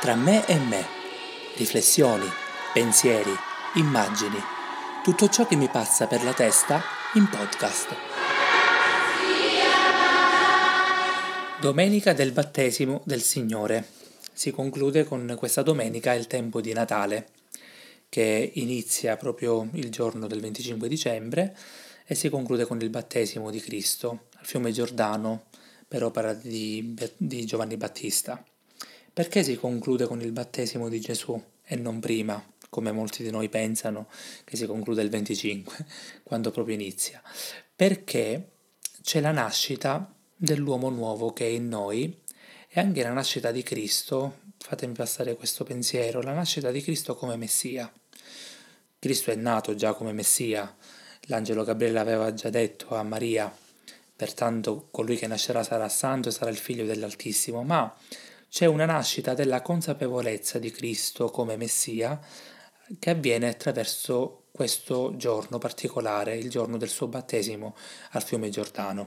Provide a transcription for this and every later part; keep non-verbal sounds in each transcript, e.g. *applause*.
Tra me e me, riflessioni, pensieri, immagini, tutto ciò che mi passa per la testa in podcast. Domenica del battesimo del Signore. Si conclude con questa domenica il tempo di Natale, che inizia proprio il giorno del 25 dicembre e si conclude con il battesimo di Cristo al fiume Giordano per opera di, di Giovanni Battista. Perché si conclude con il battesimo di Gesù e non prima, come molti di noi pensano che si conclude il 25, *laughs* quando proprio inizia? Perché c'è la nascita dell'uomo nuovo che è in noi e anche la nascita di Cristo, fatemi passare questo pensiero, la nascita di Cristo come Messia. Cristo è nato già come Messia, l'angelo Gabriele aveva già detto a Maria, pertanto colui che nascerà sarà santo e sarà il figlio dell'Altissimo, ma c'è una nascita della consapevolezza di Cristo come Messia che avviene attraverso questo giorno particolare, il giorno del suo battesimo al fiume Giordano.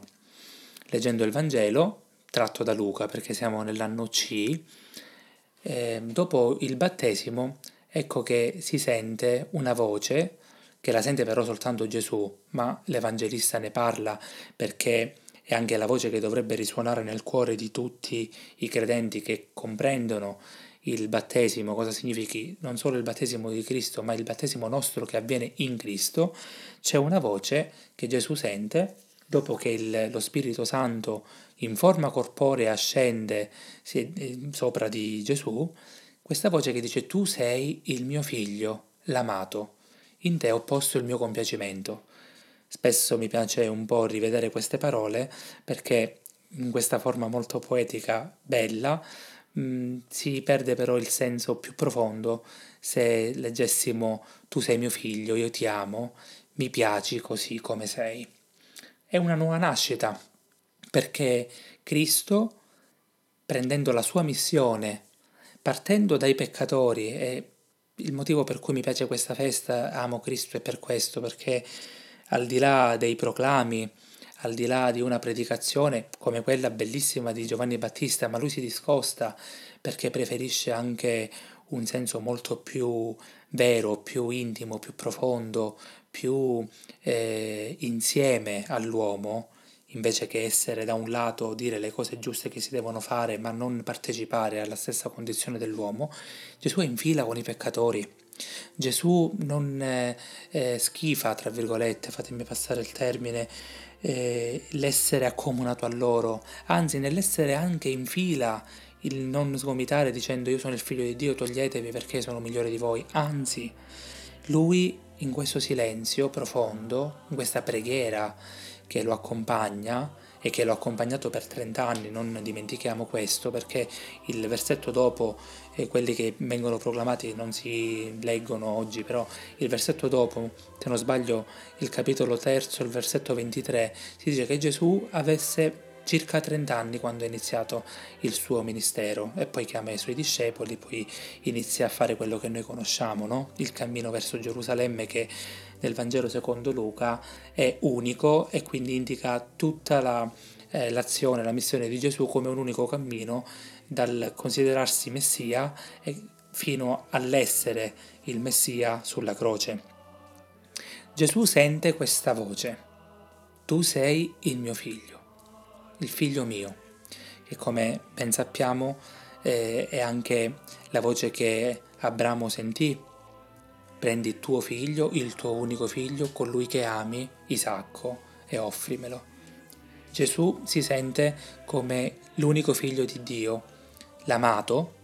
Leggendo il Vangelo, tratto da Luca perché siamo nell'anno C, eh, dopo il battesimo ecco che si sente una voce, che la sente però soltanto Gesù, ma l'Evangelista ne parla perché è anche la voce che dovrebbe risuonare nel cuore di tutti i credenti che comprendono il battesimo, cosa significhi? Non solo il battesimo di Cristo, ma il battesimo nostro che avviene in Cristo, c'è una voce che Gesù sente dopo che il, lo Spirito Santo in forma corporea scende eh, sopra di Gesù, questa voce che dice tu sei il mio figlio, l'amato, in te ho posto il mio compiacimento. Spesso mi piace un po' rivedere queste parole perché in questa forma molto poetica, bella, mh, mm, si perde però il senso più profondo se leggessimo tu sei mio figlio, io ti amo, mi piaci così come sei. È una nuova nascita perché Cristo, prendendo la sua missione, partendo dai peccatori, e il motivo per cui mi piace questa festa, amo Cristo, è per questo, perché al di là dei proclami, al di là di una predicazione come quella bellissima di Giovanni Battista, ma lui si discosta perché preferisce anche un senso molto più vero, più intimo, più profondo, più eh, insieme all'uomo, invece che essere da un lato dire le cose giuste che si devono fare ma non partecipare alla stessa condizione dell'uomo, Gesù è in fila con i peccatori Gesù non eh, eh, schifa, tra virgolette, fatemi passare il termine, eh, l'essere accomunato a loro, anzi nell'essere anche in fila, il non sgomitare dicendo io sono il figlio di Dio, toglietevi perché sono migliore di voi, anzi, lui in questo silenzio profondo, in questa preghiera che lo accompagna, e che l'ho accompagnato per 30 anni, non dimentichiamo questo perché il versetto dopo, eh, quelli che vengono proclamati non si leggono oggi, però il versetto dopo, se non sbaglio il capitolo terzo, il versetto 23, si dice che Gesù avesse circa 30 anni quando ha iniziato il suo ministero e poi chiama i suoi discepoli, poi inizia a fare quello che noi conosciamo, no? il cammino verso Gerusalemme che nel Vangelo secondo Luca è unico e quindi indica tutta la, eh, l'azione, la missione di Gesù come un unico cammino dal considerarsi Messia fino all'essere il Messia sulla croce. Gesù sente questa voce, tu sei il mio figlio, il figlio mio, che come ben sappiamo eh, è anche la voce che Abramo sentì Prendi tuo figlio, il tuo unico figlio, colui che ami, Isacco, e offrimelo. Gesù si sente come l'unico figlio di Dio, l'amato,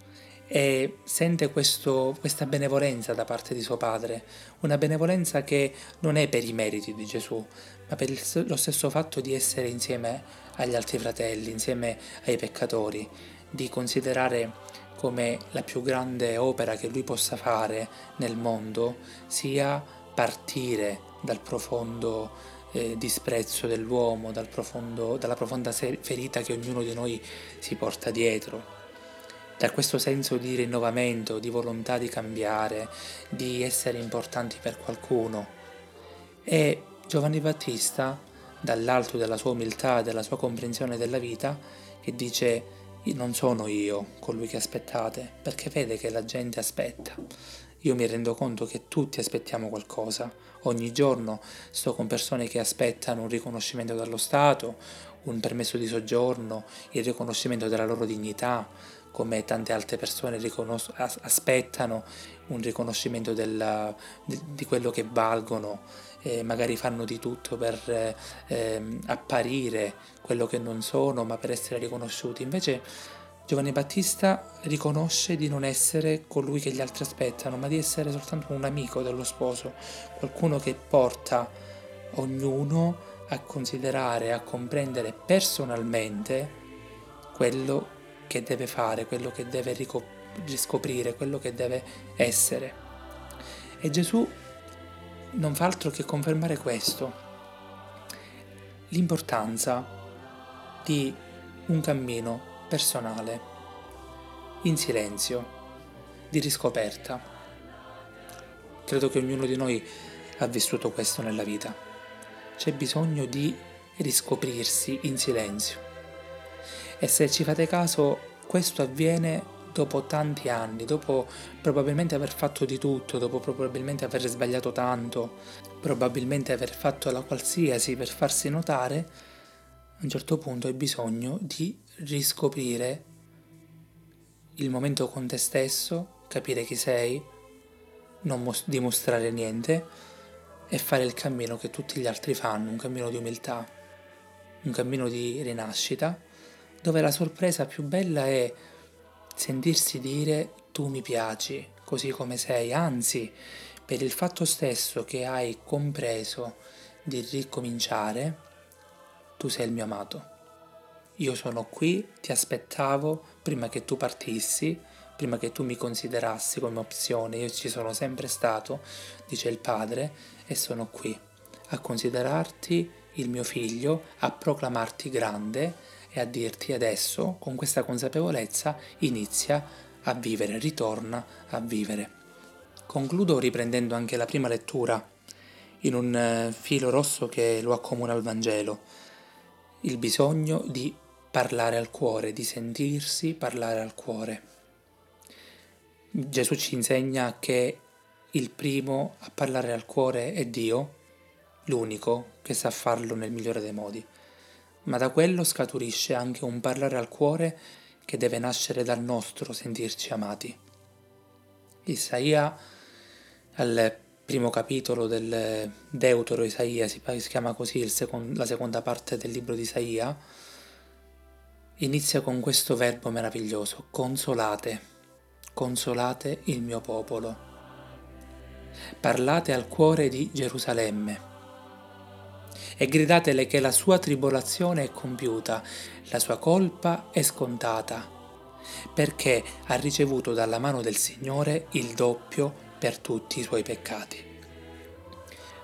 e sente questo, questa benevolenza da parte di suo padre, una benevolenza che non è per i meriti di Gesù, ma per il, lo stesso fatto di essere insieme agli altri fratelli, insieme ai peccatori, di considerare come la più grande opera che lui possa fare nel mondo sia partire dal profondo eh, disprezzo dell'uomo, dal profondo, dalla profonda ferita che ognuno di noi si porta dietro, da questo senso di rinnovamento, di volontà di cambiare, di essere importanti per qualcuno. E Giovanni Battista, dall'alto della sua umiltà, della sua comprensione della vita, che dice non sono io colui che aspettate, perché vede che la gente aspetta. Io mi rendo conto che tutti aspettiamo qualcosa. Ogni giorno sto con persone che aspettano un riconoscimento dallo Stato, un permesso di soggiorno, il riconoscimento della loro dignità, come tante altre persone riconos- aspettano un riconoscimento della, di, di, quello che valgono, eh, magari fanno di tutto per eh, apparire quello che non sono, ma per essere riconosciuti. Invece Giovanni Battista riconosce di non essere colui che gli altri aspettano, ma di essere soltanto un amico dello sposo, qualcuno che porta ognuno a considerare, a comprendere personalmente quello che deve fare, quello che deve riscoprire, quello che deve essere. E Gesù non fa altro che confermare questo, l'importanza di un cammino personale, in silenzio, di riscoperta. Credo che ognuno di noi ha vissuto questo nella vita. C'è bisogno di riscoprirsi in silenzio e se ci fate caso, questo avviene dopo tanti anni, dopo probabilmente aver fatto di tutto, dopo probabilmente aver sbagliato tanto, probabilmente aver fatto la qualsiasi per farsi notare, a un certo punto hai bisogno di riscoprire il momento con te stesso, capire chi sei, non mos- dimostrare niente e fare il cammino che tutti gli altri fanno, un cammino di umiltà, un cammino di rinascita dove la sorpresa più bella è sentirsi dire tu mi piaci così come sei, anzi per il fatto stesso che hai compreso di ricominciare, tu sei il mio amato. Io sono qui, ti aspettavo prima che tu partissi, prima che tu mi considerassi come opzione, io ci sono sempre stato, dice il padre, e sono qui a considerarti il mio figlio, a proclamarti grande e a dirti adesso, con questa consapevolezza, inizia a vivere, ritorna a vivere. Concludo riprendendo anche la prima lettura in un eh, filo rosso che lo accomuna al Vangelo, il bisogno di parlare al cuore, di sentirsi parlare al cuore. Gesù ci insegna che il primo a parlare al cuore è Dio, l'unico che sa farlo nel migliore dei modi ma da quello scaturisce anche un parlare al cuore che deve nascere dal nostro sentirci amati. Isaia, al primo capitolo del Deutero Isaia, si chiama così secondo, la seconda parte del libro di Isaia, inizia con questo verbo meraviglioso, consolate, consolate il mio popolo. Parlate al cuore di Gerusalemme e gridatele che la sua tribolazione è compiuta, la sua colpa è scontata, perché ha ricevuto dalla mano del Signore il doppio per tutti i suoi peccati.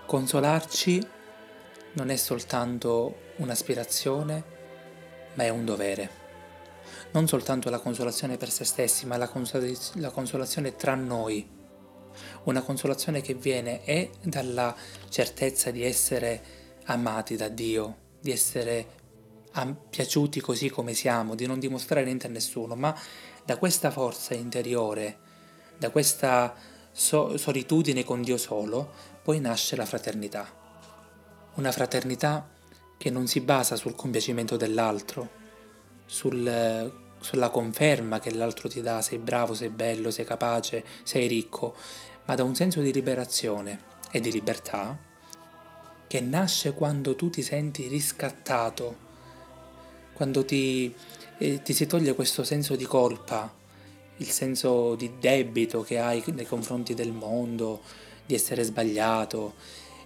Consolarci non è soltanto un'aspirazione, ma è un dovere. Non soltanto la consolazione per se stessi, ma la, la consolazione tra noi. Una consolazione che viene e dalla certezza di essere amati da Dio, di essere piaciuti così come siamo, di non dimostrare niente a nessuno, ma da questa forza interiore, da questa so- solitudine con Dio solo, poi nasce la fraternità. Una fraternità che non si basa sul compiacimento dell'altro, sul, sulla conferma che l'altro ti dà, sei bravo, sei bello, sei capace, sei ricco, ma da un senso di liberazione e di libertà che nasce quando tu ti senti riscattato, quando ti, eh, ti si toglie questo senso di colpa, il senso di debito che hai nei confronti del mondo, di essere sbagliato.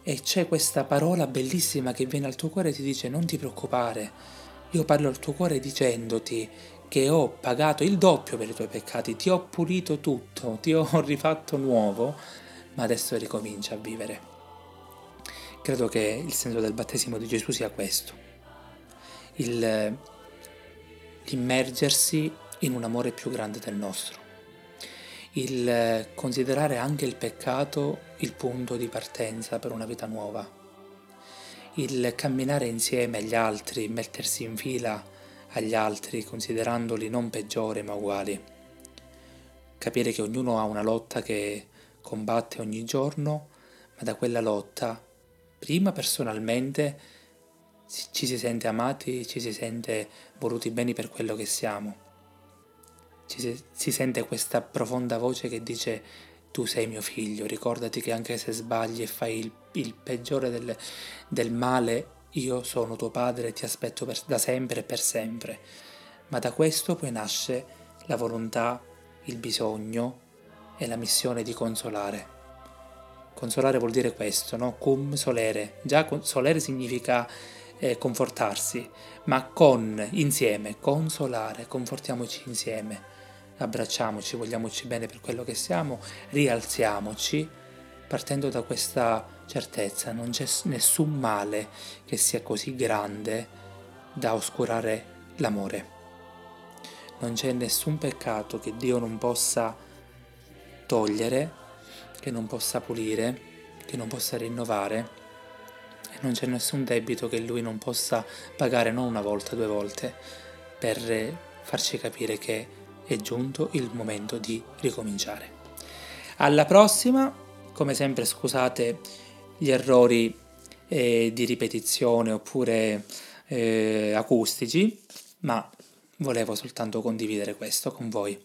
E c'è questa parola bellissima che viene al tuo cuore e ti dice non ti preoccupare, io parlo al tuo cuore dicendoti che ho pagato il doppio per i tuoi peccati, ti ho pulito tutto, ti ho *laughs* rifatto nuovo, ma adesso ricomincia a vivere. Credo che il senso del battesimo di Gesù sia questo, il, l'immergersi in un amore più grande del nostro, il considerare anche il peccato il punto di partenza per una vita nuova, il camminare insieme agli altri, mettersi in fila agli altri considerandoli non peggiori ma uguali. Capire che ognuno ha una lotta che combatte ogni giorno, ma da quella lotta, prima personalmente, ci si sente amati, ci si sente voluti bene per quello che siamo. Ci si, si sente questa profonda voce che dice tu sei mio figlio, ricordati che anche se sbagli e fai il, il peggiore del, del, male, io sono tuo padre e ti aspetto per, da sempre e per sempre. Ma da questo poi nasce la volontà, il bisogno e la missione di consolare. Consolare vuol dire questo, no? Cum solere. Già solere significa eh, confortarsi, ma con, insieme, consolare, confortiamoci insieme abbracciamoci, vogliamoci bene per quello che siamo, rialziamoci partendo da questa certezza, non c'è nessun male che sia così grande da oscurare l'amore. Non c'è nessun peccato che Dio non possa togliere, che non possa pulire, che non possa rinnovare e non c'è nessun debito che Lui non possa pagare non una volta, due volte per farci capire che è giunto il momento di ricominciare. Alla prossima, come sempre scusate gli errori eh, di ripetizione oppure eh, acustici, ma volevo soltanto condividere questo con voi.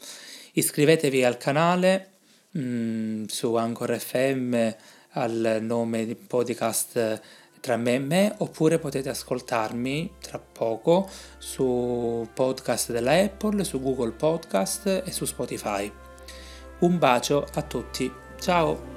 Iscrivetevi al canale mm, su Anchor FM al nome di podcast tra me e me oppure potete ascoltarmi tra poco su podcast della Apple, su Google Podcast e su Spotify. Un bacio a tutti, ciao!